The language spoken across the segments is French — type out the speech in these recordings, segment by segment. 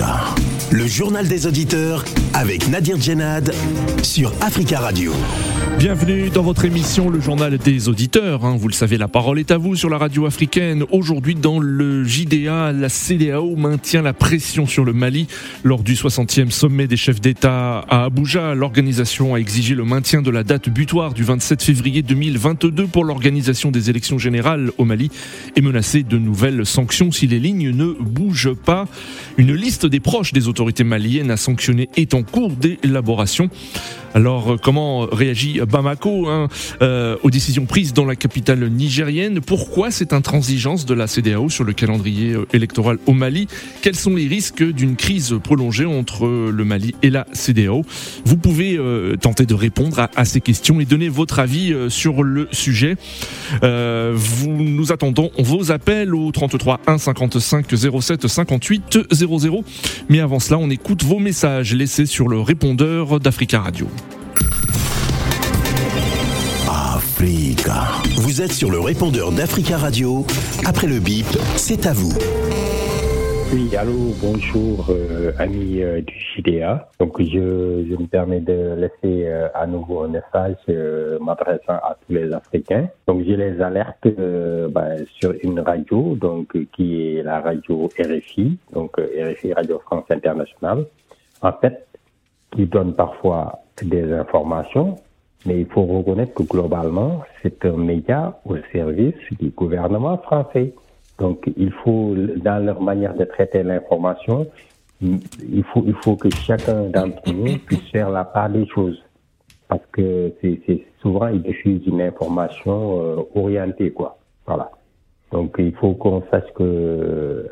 Africa. Le journal des auditeurs avec Nadir Djenad sur Africa Radio. Bienvenue dans votre émission Le Journal des Auditeurs. Hein. Vous le savez, la parole est à vous sur la radio africaine. Aujourd'hui, dans le JDA, la CDAO maintient la pression sur le Mali. Lors du 60e sommet des chefs d'État à Abuja, l'organisation a exigé le maintien de la date butoir du 27 février 2022 pour l'organisation des élections générales au Mali et menacé de nouvelles sanctions si les lignes ne bougent pas. Une liste des proches des autorités maliennes à sanctionner est en cours d'élaboration. Alors, euh, comment réagit Bamako hein, euh, aux décisions prises dans la capitale nigérienne? Pourquoi cette intransigeance de la CDAO sur le calendrier euh, électoral au Mali? Quels sont les risques d'une crise prolongée entre le Mali et la CDAO Vous pouvez tenter de répondre à, ces questions et donner votre avis sur le sujet. nous attendons vos appels au 33 1 55 07 58 00. Mais avant cela, on écoute vos messages laissés sur le répondeur d'Africa Radio. Africa. Vous êtes sur le répondeur d'Africa Radio. Après le bip, c'est à vous. Oui, allô, bonjour, euh, amis euh, du JDA. Donc, je, me permets de laisser euh, à nouveau un message m'adressant à tous les Africains. Donc, je les alerte ben, sur une radio, donc qui est la radio RFI, donc RFI Radio France Internationale. En fait, qui donne parfois des informations, mais il faut reconnaître que globalement, c'est un média au service du gouvernement français. Donc, il faut, dans leur manière de traiter l'information, il faut, il faut que chacun d'entre nous puisse faire la part des choses. Parce que c'est souvent, ils diffusent une information euh, orientée, quoi. Voilà. Donc il faut qu'on sache que euh,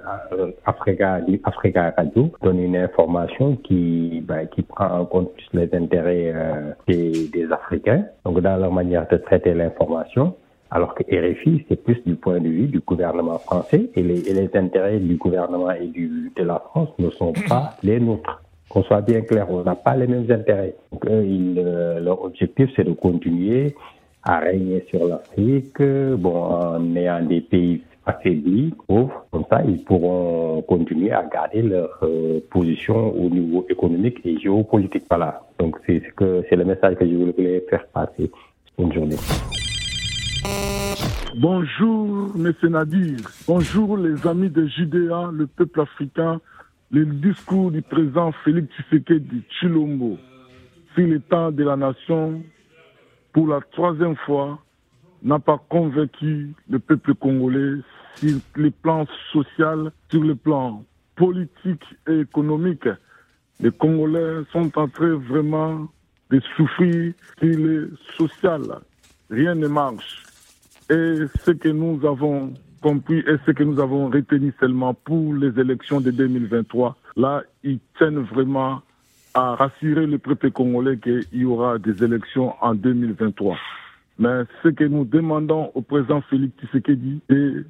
Africa, Africa Radio donne une information qui, ben, qui prend en compte plus les intérêts euh, des, des, Africains, donc dans leur manière de traiter l'information, alors que RFI, c'est plus du point de vue du gouvernement français et les, et les intérêts du gouvernement et du, de la France ne sont pas les nôtres. Qu'on soit bien clair, on n'a pas les mêmes intérêts. Donc, euh, leur objectif, c'est de continuer à régner sur l'Afrique, bon, en ayant des pays affaiblis, pauvres, comme ça, ils pourront continuer à garder leur euh, position au niveau économique et géopolitique. Voilà. Donc, c'est ce que c'est le message que je voulais faire passer. Bonne journée. Bonjour, M. Nadir. Bonjour, les amis de Judéa, le peuple africain. Le discours du président Félix Tshisekedi Chilombo sur l'état de la nation pour la troisième fois, n'a pas convaincu le peuple congolais sur le plan social, sur le plan politique et économique. Les Congolais sont en train vraiment de souffrir sur le social. Rien ne marche. Et ce que nous avons compris et ce que nous avons retenu seulement pour les élections de 2023, là, ils tiennent vraiment à rassurer le peuple congolais qu'il y aura des élections en 2023. Mais ce que nous demandons au président Félix Tshisekedi, c'est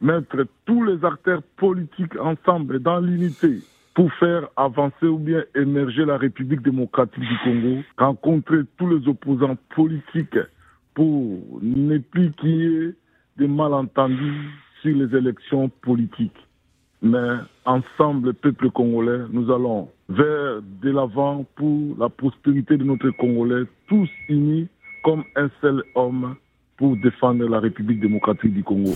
mettre tous les acteurs politiques ensemble dans l'unité pour faire avancer ou bien émerger la République démocratique du Congo, rencontrer tous les opposants politiques pour ne plus qu'il y ait des malentendus sur les élections politiques. Mais ensemble, peuple congolais, nous allons vers de l'avant pour la prospérité de notre Congolais, tous unis comme un seul homme pour défendre la République démocratique du Congo.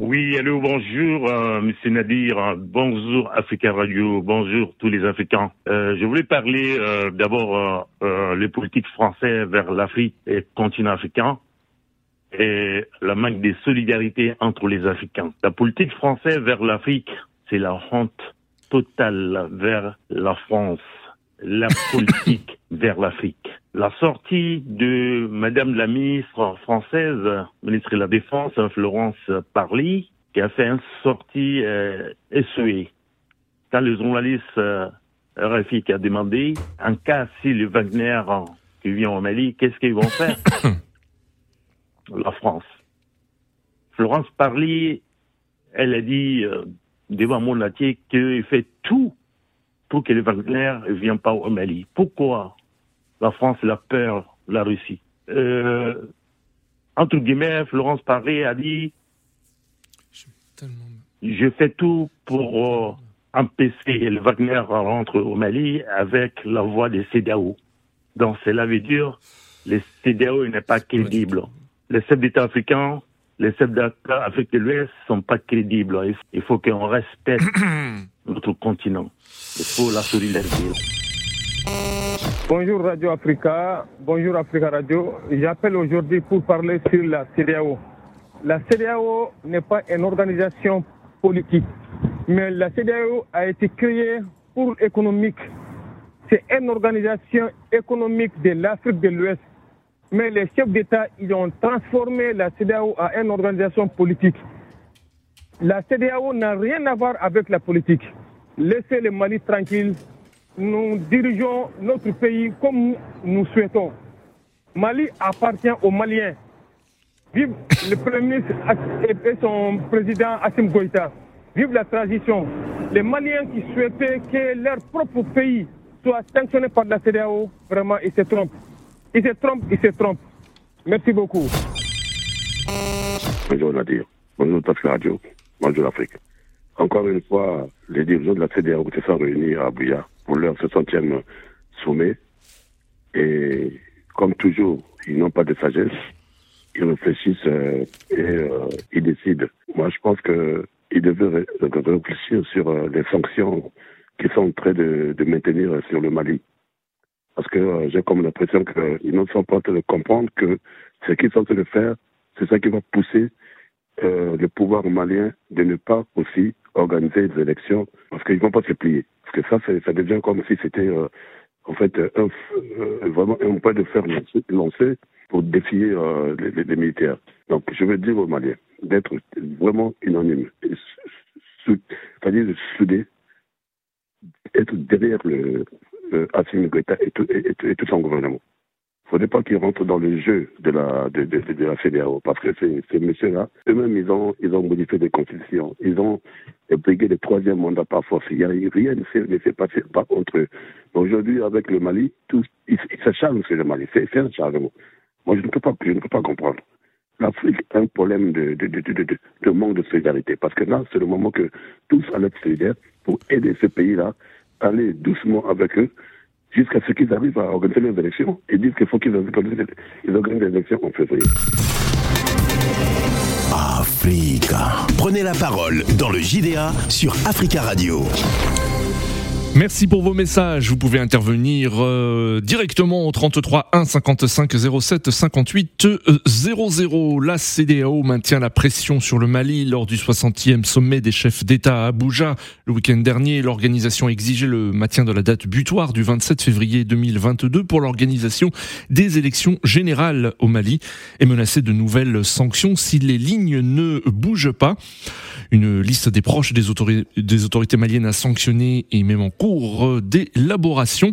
Oui, allô, bonjour, euh, Monsieur Nadir, bonjour Africa Radio, bonjour tous les Africains. Euh, je voulais parler euh, d'abord euh, les politiques français vers l'Afrique et le continent africain et la manque de solidarité entre les Africains. La politique française vers l'Afrique, c'est la honte totale vers la France, la politique vers l'Afrique. La sortie de Madame la ministre française, ministre de la Défense, Florence Parly, qui a fait une sortie euh, Quand le journaliste euh, RFI qui a demandé, en cas si le Wagner qui vient au Mali, qu'est-ce qu'ils vont faire? La France. Florence Parly, elle a dit euh, devant Monatier qu'il fait tout pour que les Wagner ne viennent pas au Mali. Pourquoi? La France la peur la Russie euh, Entre guillemets, Florence Paré a dit je fais tout pour euh, empêcher le Wagner rentre au Mali avec la voix des CDAO. Donc cela veut dire les CDAO n'est pas crédible. Les chefs d'État africains, les chefs d'État Afrique de l'Ouest sont pas crédibles. Il faut qu'on respecte notre continent. Il faut la solidarité. Bonjour Radio Africa, bonjour Africa Radio. J'appelle aujourd'hui pour parler sur la CDAO. La CDAO n'est pas une organisation politique, mais la CDAO a été créée pour l'économique. C'est une organisation économique de l'Afrique de l'Ouest. Mais les chefs d'État, ils ont transformé la CDAO en une organisation politique. La CDAO n'a rien à voir avec la politique. Laissez le Mali tranquille. Nous dirigeons notre pays comme nous souhaitons. Mali appartient aux Maliens. Vive le Premier ministre et son président Assim Goïta. Vive la transition. Les Maliens qui souhaitaient que leur propre pays soit sanctionné par la CDAO, vraiment, ils se trompent. Ils se trompent, ils se trompent. Merci beaucoup. Bonjour Nadir. Bonjour Tasca Radio. Bonjour l'Afrique. Encore une fois, les dirigeants de la CDAO se sont réunis à Abuja pour leur 60e sommet. Et comme toujours, ils n'ont pas de sagesse. Ils réfléchissent euh, et euh, ils décident. Moi, je pense qu'ils devaient réfléchir sur euh, les sanctions qu'ils sont en train de, de, maintenir sur le Mali. Parce que j'ai comme l'impression qu'ils ne sont pas en train de comprendre que ce qu'ils sont en train de faire, c'est ça qui va pousser le pouvoir malien de ne pas aussi organiser des élections parce qu'ils ne vont pas se plier. Parce que ça, ça devient comme si c'était euh, en fait euh, vraiment un point de fer lancé pour défier les, les, militaires. Donc je veux dire aux Maliens d'être vraiment unanime, c'est-à-dire soudé, être derrière le, le Assimi et tout, son gouvernement. Il ne faudrait pas qu'ils rentrent dans le jeu de la, de, de, CDAO, parce que ces, ces messieurs-là, eux-mêmes, ils ont, ils ont modifié des constitutions. Ils ont brigué le troisième mandat par force. Il a, rien ne s'est passé pas contre. Aujourd'hui, avec le Mali, tout, ils s'acharnent sur le Mali. C'est un chargement. Moi, je ne peux pas, je ne peux pas comprendre. L'Afrique a un problème de, de, de, de, manque de solidarité. Parce que là, c'est le moment que tous allaient être solidaires pour aider ce pays-là, aller doucement avec eux, jusqu'à ce qu'ils arrivent à organiser les élections. Ils disent qu'il faut qu'ils organisent les élections en février. Prenez la parole dans le JDA sur Africa Radio. Merci pour vos messages. Vous pouvez intervenir euh, directement au 33 1 55 07 58 00. La CDAO maintient la pression sur le Mali lors du 60e sommet des chefs d'État à Abuja. Le week-end dernier, l'organisation exigeait le maintien de la date butoir du 27 février 2022 pour l'organisation des élections générales au Mali et menaçait de nouvelles sanctions si les lignes ne bougent pas. Une liste des proches des, des autorités maliennes a sanctionné et même en cours d'élaboration.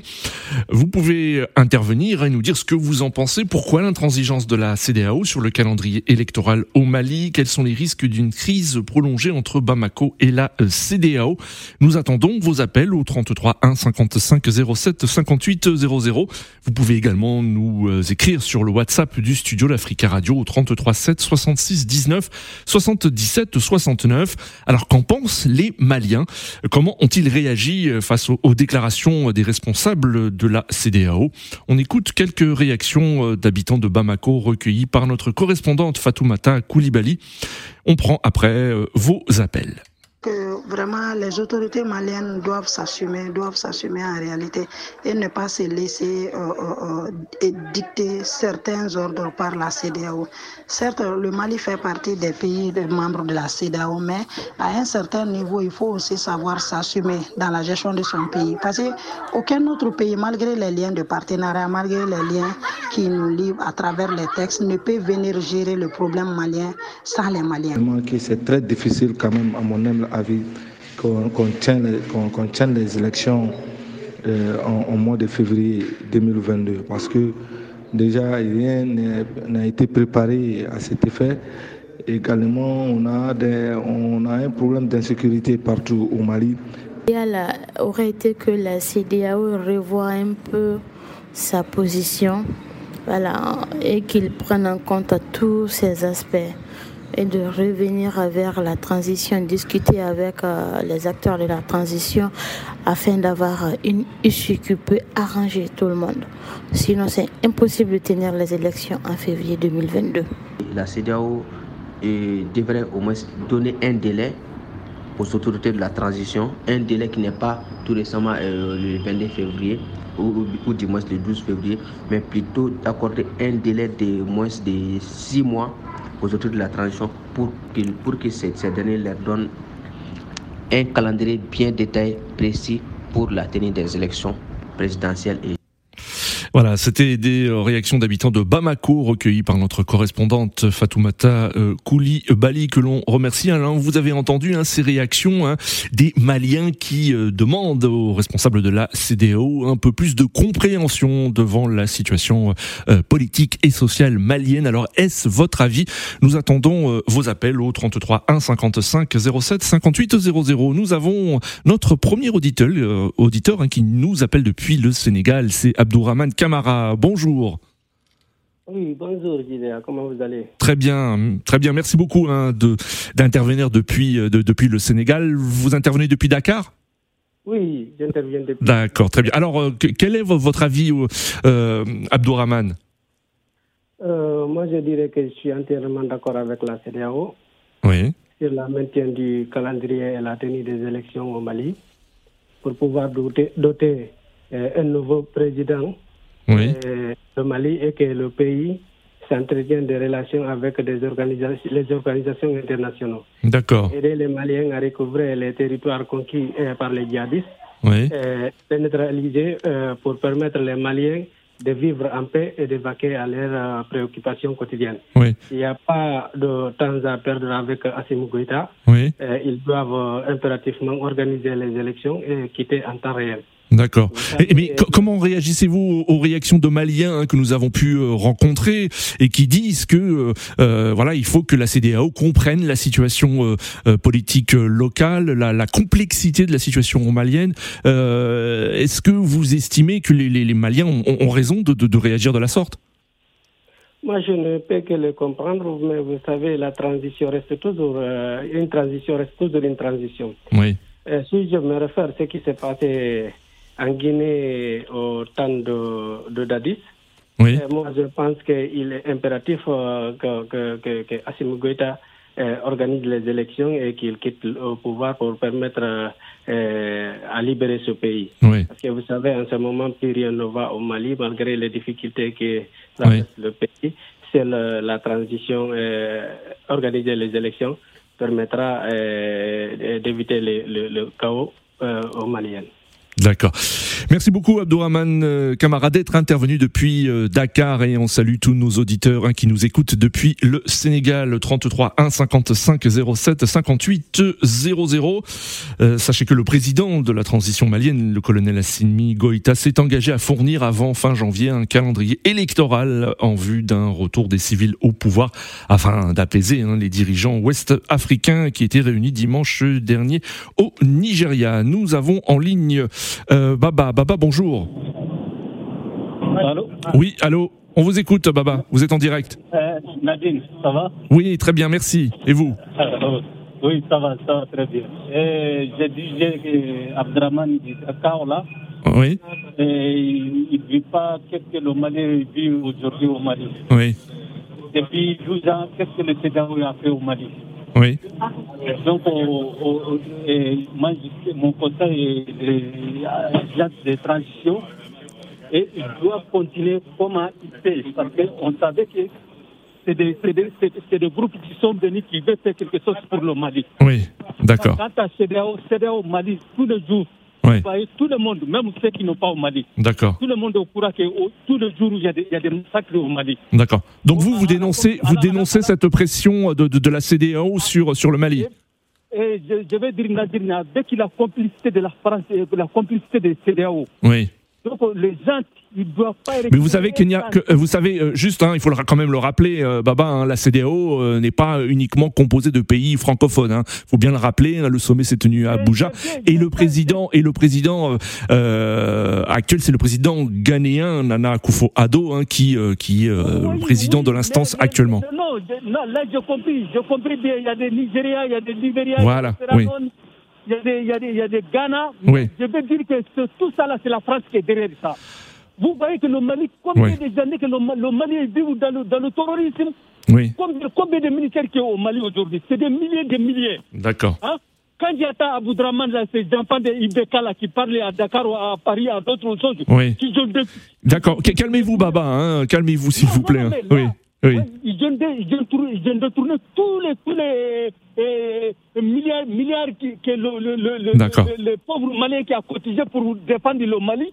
Vous pouvez intervenir et nous dire ce que vous en pensez. Pourquoi l'intransigeance de la CDAO sur le calendrier électoral au Mali? Quels sont les risques d'une crise prolongée entre Bamako et la CDAO Nous attendons vos appels au 33 1 55 07 58 00. Vous pouvez également nous euh, écrire sur le WhatsApp du studio l'Africa Radio au 33 7 66 19 77 69. Alors qu'en pensent les Maliens? Comment ont-ils réagi euh, aux, déclarations des responsables de la CDAO On écoute quelques réactions euh, d'habitants de Bamako recueillies par notre correspondante Fatoumata Koulibaly. On prend après euh, vos appels vraiment les autorités maliennes doivent s'assumer, doivent s'assumer en réalité et ne pas se laisser euh, euh, euh dicter certains ordres par la CDAO. Certes, le Mali fait partie des pays membres de la CDAO, mais à un certain niveau, il faut aussi savoir s'assumer dans la gestion de son pays. Parce qu'aucun autre pays, malgré les liens de partenariat, malgré les liens qui nous lient à travers les textes, ne peut venir gérer le problème malien sans les Maliens. C'est très difficile quand même, à mon avis, avis qu'on tienne, les élections euh, en, mois de février 2022 parce que déjà rien n'a été préparé à cet effet. Également, on a, des, on a un problème d'insécurité partout au Mali. L'idéal aurait été que la CDAO revoie un peu sa position voilà, et qu'il prenne en compte tous ces aspects. Et de revenir vers la transition, discuter avec euh, les acteurs de la transition afin d'avoir une issue qui peut arranger tout le monde. Sinon, c'est impossible de tenir les élections en février 2022. La CDAO euh, devrait au moins donner un délai aux autorités de la transition, un délai qui n'est pas tout récemment euh, le 22 février ou, ou, du moins le 12 février, mais plutôt d'accorder un délai de moins de six mois aux autorités de la transition pour, pour que ces, ces derniers leur donnent un calendrier bien détaillé, précis pour la tenue des élections présidentielles et voilà, c'était des euh, réactions d'habitants de Bamako recueillies par notre correspondante Fatoumata euh, Kouli Bali que l'on remercie. Alors, vous avez entendu hein, ces réactions hein, des Maliens qui euh, demandent aux responsables de la CDAO un peu plus de compréhension devant la situation politique et sociale malienne. Alors, est-ce votre avis? Nous attendons vos appels au 33 1 55 07 58 00. Nous avons notre premier auditeur, auditeur hein, qui nous appelle depuis le Sénégal. C'est Abdourahman Camara, bonjour. Oui, bonjour Gilea, comment vous allez? Très bien, très bien. Merci beaucoup hein, de d'intervenir depuis de, depuis le Sénégal. Vous intervenez depuis Dakar? Oui, j'interviens depuis. D'accord, très bien. Alors, euh, quel est votre avis, euh, Abdourahman euh, Moi, je dirais que je suis entièrement d'accord avec la CDAO oui. sur la maintien du calendrier et la tenue des élections au Mali pour pouvoir doter, doter un nouveau président oui. le Mali et que le pays s'entretienne des relations avec des organisations, les organisations internationales. D'accord. Aider les Maliens à recouvrir les territoires conquis par les djihadistes, oui. neutraliser euh, pour permettre les Maliens de vivre en paix et de vaquer à leurs euh, préoccupations quotidiennes. Oui. Il n'y a pas de temps à perdre avec Assimi Goïta. Oui. Euh, ils doivent impérativement organiser les élections et quitter en temps réel. D'accord. Mais comment réagissez-vous aux réactions de Maliens hein, que nous avons pu euh, rencontrer et qui disent que euh, voilà, il faut que la CDAO comprenne la situation euh, politique locale, la, la, complexité de la situation malienne. Est-ce que vous estimez que les, les, les Maliens ont, ont raison de, de, de, réagir de la sorte? Moi, je ne peux que le comprendre, mais vous savez, la transition reste toujours une transition reste toujours une transition. Oui. si je me réfère à ce qui s'est passé en Guinée au temps de, de Dadis. Oui. Et moi, je pense qu'il est impératif euh, que, que, que, que Assimi Goïta euh, organise les élections et qu'il quitte le pouvoir pour permettre euh, à libérer ce pays. Oui. Parce que vous savez, en ce moment, plus rien ne va au Mali, malgré les difficultés que traverse Oui. le pays. C'est la transition, organiser les élections permettra d'éviter le, le, le, chaos au Malien. D'accord. Merci beaucoup Abdourahman euh, Camara d'être intervenu depuis euh, Dakar et on salue tous nos auditeurs hein, qui nous écoutent depuis le Sénégal 33 1 55 07 58 00. Euh, sachez que le président de la transition malienne, le colonel Assimi Goïta, s'est engagé à fournir avant fin janvier un calendrier électoral en vue d'un retour des civils au pouvoir afin d'apaiser hein, les dirigeants ouest-africains qui étaient réunis dimanche dernier au Nigeria. Nous avons en ligne euh, Baba, Baba, bonjour. Allô Oui, allô. On vous écoute, Baba. Vous êtes en direct. euh, Nadine, ça va Oui, très bien, merci. Et vous euh, Oui, ça va, ça va très bien. J'ai dit que Abdraman Dakar, là, Oui, et il ne vit pas qu'est-ce que le Mali vit aujourd'hui au Mali. oui, Depuis 12 ans, qu'est-ce que le CEDAO a fait au Mali oui. Donc, au- au- au- et moi, mon conseil est de, de transition et il doit continuer comment il fait. Parce qu'on savait que c'est des, c'est des, des groupes qui sont venus qui veulent faire quelque chose pour le Mali. Oui, d'accord. Quant à CEDEAO Mali, tous les jours, Oui. tout le monde, même ceux qui n'ont pas au Mali, D'accord, tout le monde est au courant que au- tous les jours, il y, a des, il y a des massacres au Mali. d'accord. Donc vous, vous dénoncez, vous dénoncez cette pression de, de, de la CDAO sur, sur le Mali Et je, je vais dire, Nadir, avec la complicité de la France et la complicité des CEDEAO, Oui, Donc les gens, ils doivent pas. Mais vous savez qu'il n'y a que, euh, vous savez, euh, juste, hein, il faut quand même le rappeler, euh, Baba, hein, la CDAO euh, n'est pas uniquement composée de pays francophones. Il faut bien le rappeler. hein, le sommet s'est tenu à Abuja et le président et le président euh, actuel, c'est le président ghanéen Nana Akufo-Addo, hein, qui euh, qui est euh, le président de l'instance actuellement. Non, non, là j'ai compris, j'ai compris bien. Il y a des Nigériens, il y a des Libériens, Voilà, des oui. Il y a des, il y a des, il y a des Ghana. Oui. Je veux dire que ce- tout ça là, c'est la France qui est derrière ça. Vous voyez que le Mali, combien Oui. de années que le, le Mali vit dans le, dans le terrorisme? Oui, combien, combien de militaires qui sont au Mali aujourd'hui? C'est des milliers de milliers. d'accord. Hein? Quand j'attends Aboudraman, là, ces enfants de Ibeka là, qui parlent à Dakar ou à Paris, à d'autres choses, Oui. des, D'accord. Ca- Calmez-vous, Baba. Hein, Calmez-vous, s'il vous plaît. hein. Oui, oui. Ils viennent de, ils viennent tourner, ils viennent de tourner tous les, tous les euh, milliards, milliards qui, que le, le, le, le, le- pauvre Malien qui a cotisé pour défendre le Mali.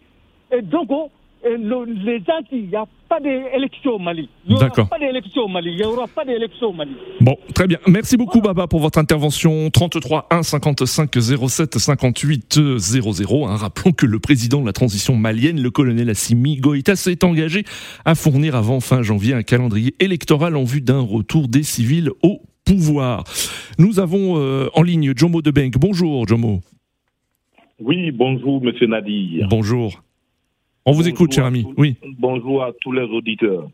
Et donc, oh, les gens, il n'y a pas d'élection au Mali. Il n'y aura D'accord. pas d'élection au Mali. Il n'y aura pas d'élection au Mali. Bon, très bien. Merci beaucoup, Baba, pour votre intervention. 33 1 55 07 58 00. Hein, rappelons que le président de la transition malienne, le colonel Assimi Goïta, s'est engagé à fournir avant fin janvier un calendrier électoral en vue d'un retour des civils au pouvoir. Nous avons euh, en ligne Jomo Debenk. Bonjour, Jomo. Oui, bonjour, monsieur Nadir. Bonjour. On vous Bonjour écoute, cher ami. Oui. Bonjour à tous les auditeurs.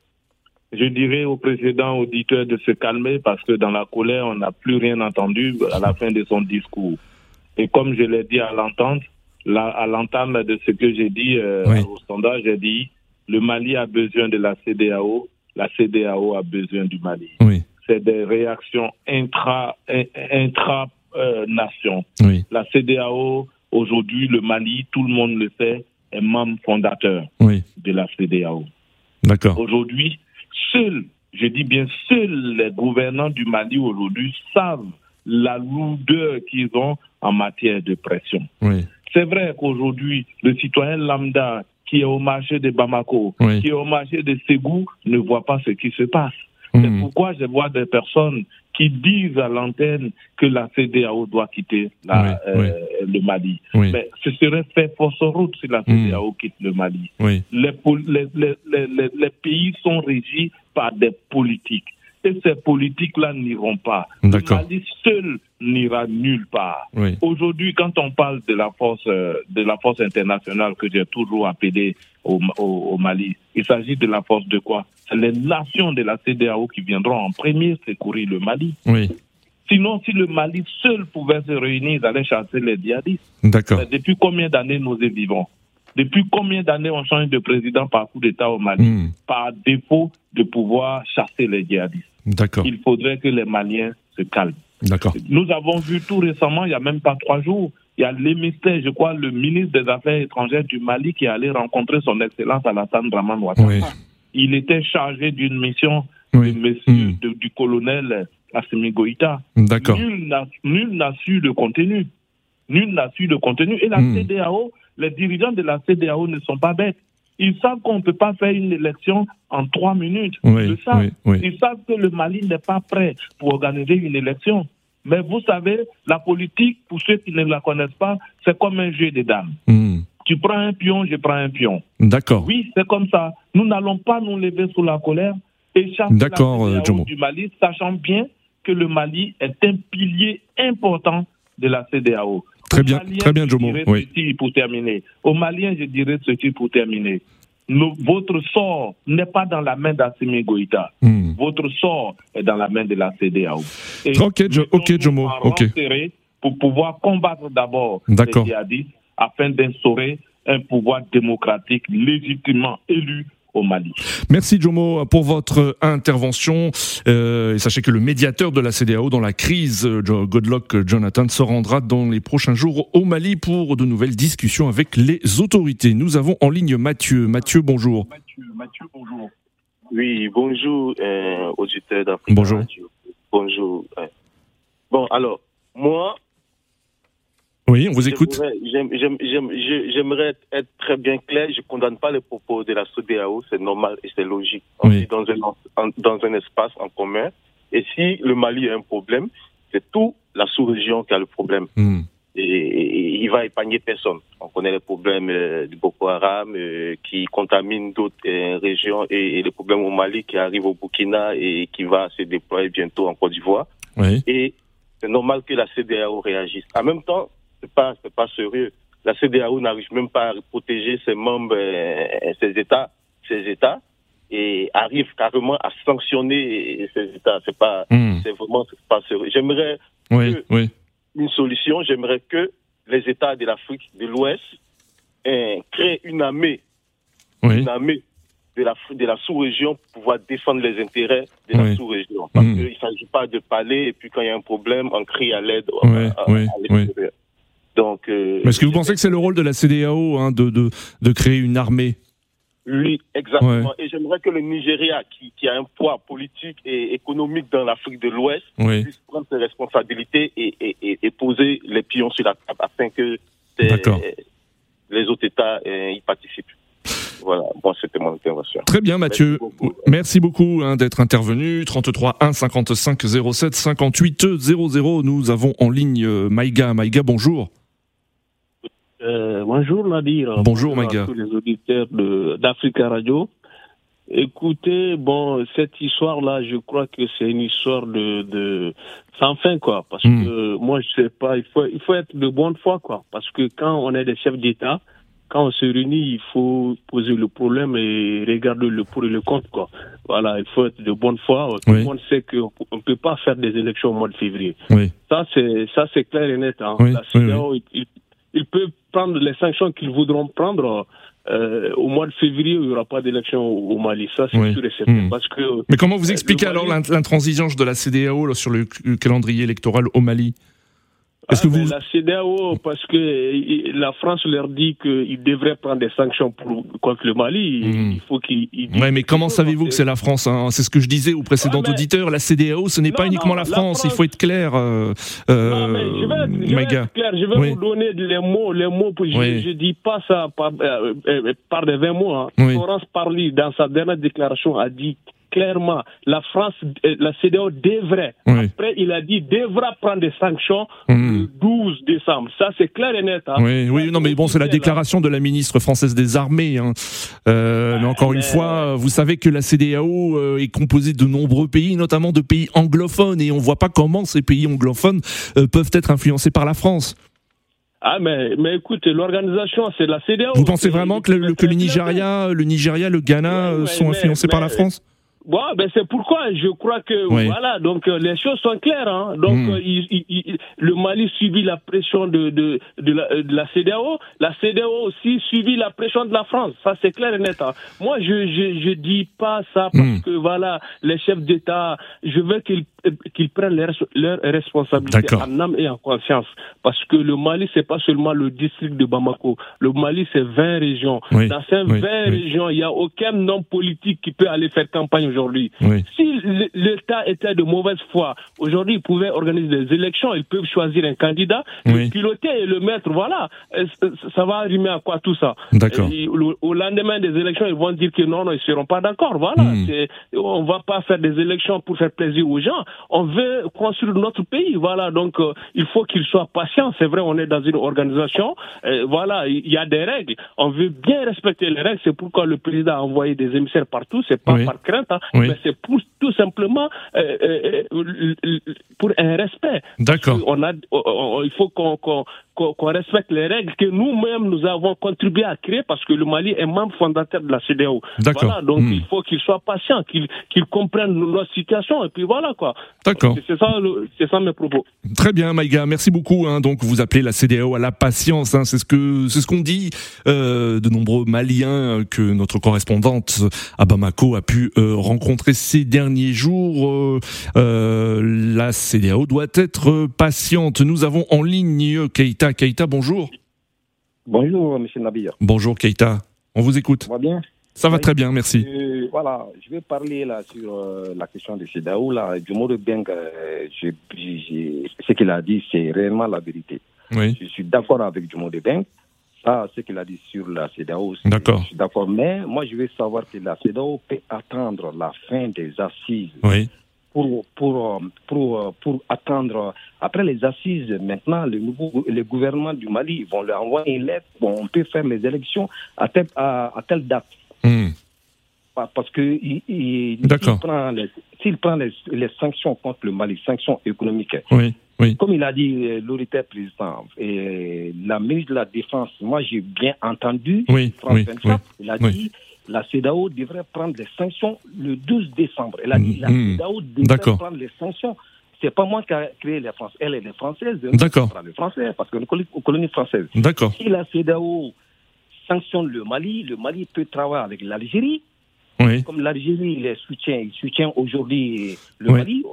Je dirais au précédent auditeur de se calmer parce que dans la colère, on n'a plus rien entendu à la fin de son discours. Et comme je l'ai dit à l'entente, à l'entame de ce que j'ai dit euh, Oui. au sondage, j'ai dit le Mali a besoin de la CDAO, la CDAO a besoin du Mali. Oui. C'est des réactions intra intra euh, nation. Oui. La CDAO aujourd'hui, le Mali, tout le monde le sait, est membre fondateur Oui. de la CDAO. D'accord. Aujourd'hui, seuls, je dis bien seuls les gouvernants du Mali aujourd'hui savent la lourdeur qu'ils ont en matière de pression. Oui. C'est vrai qu'aujourd'hui, le citoyen lambda qui est au marché de Bamako, Oui. qui est au marché de Ségou, ne voit pas ce qui se passe. C'est pourquoi je vois des personnes qui disent à l'antenne que la CDAO doit quitter la- Oui, euh, le Mali. Oui. Mais ce serait fait force route si la CDAO quitte le Mali. Les, pays sont régis par des politiques. Et ces politiques-là n'iront pas. Le. Mali seul n'ira nulle part. Oui. Aujourd'hui, quand on parle de la force, euh, de la force internationale que j'ai toujours appelée au, au- au Mali, il s'agit de la force de quoi? C'est les nations de la CDAO qui viendront en premier secourir le Mali. Oui. Sinon, si le Mali seul pouvait se réunir, ils allaient chasser les djihadistes. D'accord. Mais Depuis combien d'années nous y vivons? Depuis combien d'années on change de président par coup d'État au Mali? Hmm. Par défaut de pouvoir chasser les djihadistes. D'accord. Il faudrait que les Maliens se calment. D'accord. Nous avons vu tout récemment, il n'y a même pas trois jours, il y a l'émissaire, je crois, le ministre des Affaires étrangères du Mali qui est allé rencontrer son Excellence Alassane Draman Ouattara. Oui. Il était chargé d'une mission Oui. de monsieur, de- du colonel Assimi Goïta. D'accord. Nul n'a- Nul n'a su le contenu. Nul n'a su le contenu. Et la Hmm. CDAO, les dirigeants de la CDAO ne sont pas bêtes. Ils savent qu'on ne peut pas faire une élection en trois minutes. Oui, Ils le savent. oui, oui. Ils savent que le Mali n'est pas prêt pour organiser une élection. Mais vous savez, la politique, pour ceux qui ne la connaissent pas, c'est comme un jeu de dames. Hmm. Tu prends un pion, je prends un pion. D'accord. Oui, c'est comme ça. Nous n'allons pas nous lever sous la colère et chasser D'accord, la euh, du Mali, sachant bien que le Mali est un pilier important de la CDAO. Très bien, très bien, Jomo. Oui. pour terminer. Aux Maliens, je dirais ceci pour terminer. Nos- votre sort n'est pas dans la main d'Assimi Goïta. Hmm. Votre sort est dans la main de la CDAO. Et Ok, Jo- ok, Jomo. Ok. pour pouvoir combattre d'abord les djihadistes afin d'instaurer un pouvoir démocratique légitimement élu au Mali. Merci Jomo pour votre intervention. Euh, et sachez que le médiateur de la CDAO dans la crise, euh, Godlock Jonathan, se rendra dans les prochains jours au Mali pour de nouvelles discussions avec les autorités. Nous avons en ligne Mathieu. Mathieu, bonjour. Mathieu, bonjour. Oui, bonjour, euh, auditeurs d'Afrique Bonjour. Bonjour. Bon, alors, moi, Oui, on vous écoute. j'aimerais- être, très bien clair. Je ne condamne pas les propos de la CDAO, c'est normal et c'est logique. On Oui. vit dans un, dans un espace en commun. Et si le Mali a un problème, c'est tout la sous-région qui a le problème. Il et, il va épargner personne. On connaît les problèmes euh, du Boko Haram euh, qui contamine d'autres euh, régions et, les problèmes au Mali qui arrivent au Burkina et qui va se déployer bientôt en Côte d'Ivoire. Et c'est normal que la CDAO réagisse. En même temps, c'est pas c'est pas sérieux. La CDAO n'arrive même pas à protéger ses membres, ses États, ses États et arrive carrément à sanctionner ces États. C'est pas, hmm. c'est vraiment pas sérieux. J'aimerais oui, oui une solution, j'aimerais que les États de l'Afrique de l'Ouest créent une armée, une armée de la, de la sous-région pour pouvoir défendre les intérêts de la sous-région. Parce mmh. qu'il ne s'agit pas de parler et puis quand il y a un problème, on crie à l'aide Donc, euh, Est-ce que vous pensez que c'est le rôle de la CDAO hein, de, de, de créer une armée? Oui, exactement. Et j'aimerais que le Nigeria, qui, qui, a un poids politique et économique dans l'Afrique de l'Ouest, puisse prendre ses responsabilités et, et, et, poser les pions sur la table afin que les autres États euh, y participent. Voilà, bon, c'était mon intervention. Très bien, Mathieu. Merci beaucoup, hein, d'être intervenu. 33 1 55 07 58 00. Nous avons en ligne euh, Maïga. Maïga, bonjour. Euh, bonjour Nadir. Bonjour Maga. tous les auditeurs d'Africa Radio. Écoutez, bon, cette histoire-là, je crois que c'est une histoire de, de sans fin, quoi. Parce hmm. que moi, je sais pas, il faut, il faut être de bonne foi, quoi. Parce que quand on est des chefs d'État, quand on se réunit, il faut poser le problème et regarder le pour et le contre, quoi. Voilà, il faut être de bonne foi. Tout le monde sait qu'on ne peut pas faire des élections au mois de février. Oui. Ça, c'est, ça, c'est clair et net, hein. La CDAO, il, il peut prendre les sanctions qu'ils voudront prendre. Euh, au mois de février, il n'y aura pas d'élection au Mali. Ça, c'est sûr et certain. Hmm. Parce que, Mais comment vous expliquez alors l'intransigeance de la CDAO sur le calendrier électoral au Mali? Est-ce que ah, vous... La CDAO, parce que la France leur dit qu'ils devraient prendre des sanctions pour, contre le Mali, hmm. il faut qu'ils... Ouais, mais comment savez-vous que c'est la France hein? C'est ce que je disais au précédent auditeur, la CDAO, ce n'est pas uniquement la France, il faut être clair, euh, euh, je vais être, clair, je vais vous donner les mots, les mots, je ne dis pas ça par, euh, euh, par des 20 mots. Hein. Florence Parly, dans sa dernière déclaration, a dit clairement, la France, euh, la CDAO devrait, après il a dit, devra prendre des sanctions hmm. le 12 décembre. Ça, c'est clair et net. Hein. Oui, oui, non, mais bon, c'est la déclaration de la ministre française des Armées. Hein. Euh, mais encore une fois, vous savez que la CDAO euh, est composée de nombreux pays, notamment de pays anglophones, et on voit pas comment ces pays anglophones peuvent être influencés par la France. Ah mais, mais écoute, l'organisation c'est la CDAO. Vous pensez vraiment que le, que le Nigeria, le Nigeria, le Ghana sont influencés par la France? Bon, ben c'est pourquoi je crois que voilà, donc euh, les choses sont claires. Hein. Donc hmm. euh, il, le Mali subit la pression de de, de, la, de la CDAO, la CDAO aussi subit la pression de la France. Ça c'est clair et net. Hein. Moi je, je je dis pas ça parce hmm. que voilà les chefs d'État, je veux qu'ils qu'ils prennent leurs leur responsabilités en âme et en conscience. Parce que le Mali, c'est pas seulement le district de Bamako. Le Mali, c'est 20 régions. Dans ces 20 régions, il n'y a aucun homme politique qui peut aller faire campagne aujourd'hui. Si l'État était de mauvaise foi, aujourd'hui, il pouvait organiser des élections, ils peuvent choisir un candidat, le piloter et le mettre. Voilà. Ça va arriver à quoi tout ça? Au lendemain des élections, ils vont dire que non, non, ils ne seront pas d'accord. Voilà. Hmm. On va pas faire des élections pour faire plaisir aux gens on veut construire notre pays. Voilà, donc euh, il faut qu'il soit patient. C'est vrai, on est dans une organisation. Euh, voilà, il y a des règles. On veut bien respecter les règles. C'est pourquoi le président a envoyé des émissaires partout. C'est pas par crainte, hein, mais c'est pour tout simplement euh, pour un respect. D'accord. On a, il faut qu'on qu'on respecte les règles que nous-mêmes nous avons contribué à créer parce que le Mali est membre fondateur de la CDAO. Voilà, donc hmm. il faut qu'il soit patient, qu'il qu'il comprenne notre situation et puis voilà quoi. D'accord. C'est ça, c'est ça mes propos. Très bien, Maïga, merci beaucoup. Hein. Donc vous appelez la CDAO à la patience, hein. c'est ce que c'est ce qu'on dit euh, de nombreux Maliens que notre correspondante à Bamako a pu euh, rencontrer ces derniers jours. Euh, euh la CDAO doit être patiente. Nous avons en ligne Keita Keita. bonjour. Bonjour, monsieur Nabir. Bonjour, Keita. On vous écoute. Ça va bien? Ça va très bien, merci. Euh, voilà, je vais parler là sur euh, la question de CEDAO. Là, du mot de Beng, euh, ce qu'il a dit, c'est réellement la vérité. Oui. Je suis d'accord avec du mot de Beng. Ça, ce qu'il a dit sur la CEDAO, d'accord. je suis d'accord. Mais moi, je veux savoir que la CEDAO peut attendre la fin des assises oui pour, pour, pour, pour attendre. Après les assises, maintenant, le, nouveau, le gouvernement du Mali vont leur envoyer une lettre. Bon, on peut faire les élections à, telle date. Hmm. Parce que il, il, s'il prend, les, prend les, les, sanctions contre le Mali, sanctions économiques, oui. Oui. Comme il a dit euh, l'autorité président, et la ministre de la Défense, moi j'ai bien entendu, oui, oui, il a dit la CEDAO devrait prendre les sanctions le 12 décembre. Elle a dit la mmh. CEDAO devrait prendre les sanctions. C'est pas moi qui a créé les Français, elle est les Françaises. D'accord. Les Français, parce qu'on est aux colonies françaises. D'accord. Si la CEDAO sanctionne le Mali, le Mali peut travailler avec l'Algérie, oui. Comme l'Algérie les soutient, il soutient aujourd'hui le Mali.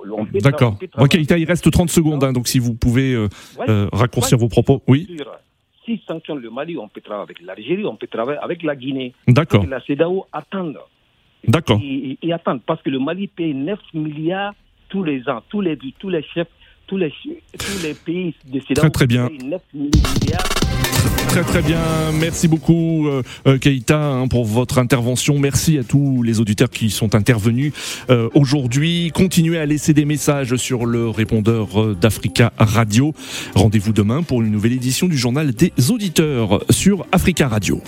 D'accord. Ok, il reste 30 secondes, hein, donc si vous pouvez euh, euh, raccourcir vos propos. Oui. Si sanctionne le Mali, on peut travailler avec l'Algérie, on peut travailler avec la Guinée. D'accord. La CEDAO attend. D'accord. Ils, ils attendent parce que le Mali paye 9 milliards tous les ans. Tous les, tous les chefs tous les, tous les pays de très, très bien. Très très bien, merci beaucoup euh, euh, Keïta hein, pour votre intervention. Merci à tous les auditeurs qui sont intervenus euh, aujourd'hui. Continuez à laisser des messages sur le répondeur euh, d'Africa Radio. Rendez-vous demain pour une nouvelle édition du journal des auditeurs sur Africa Radio.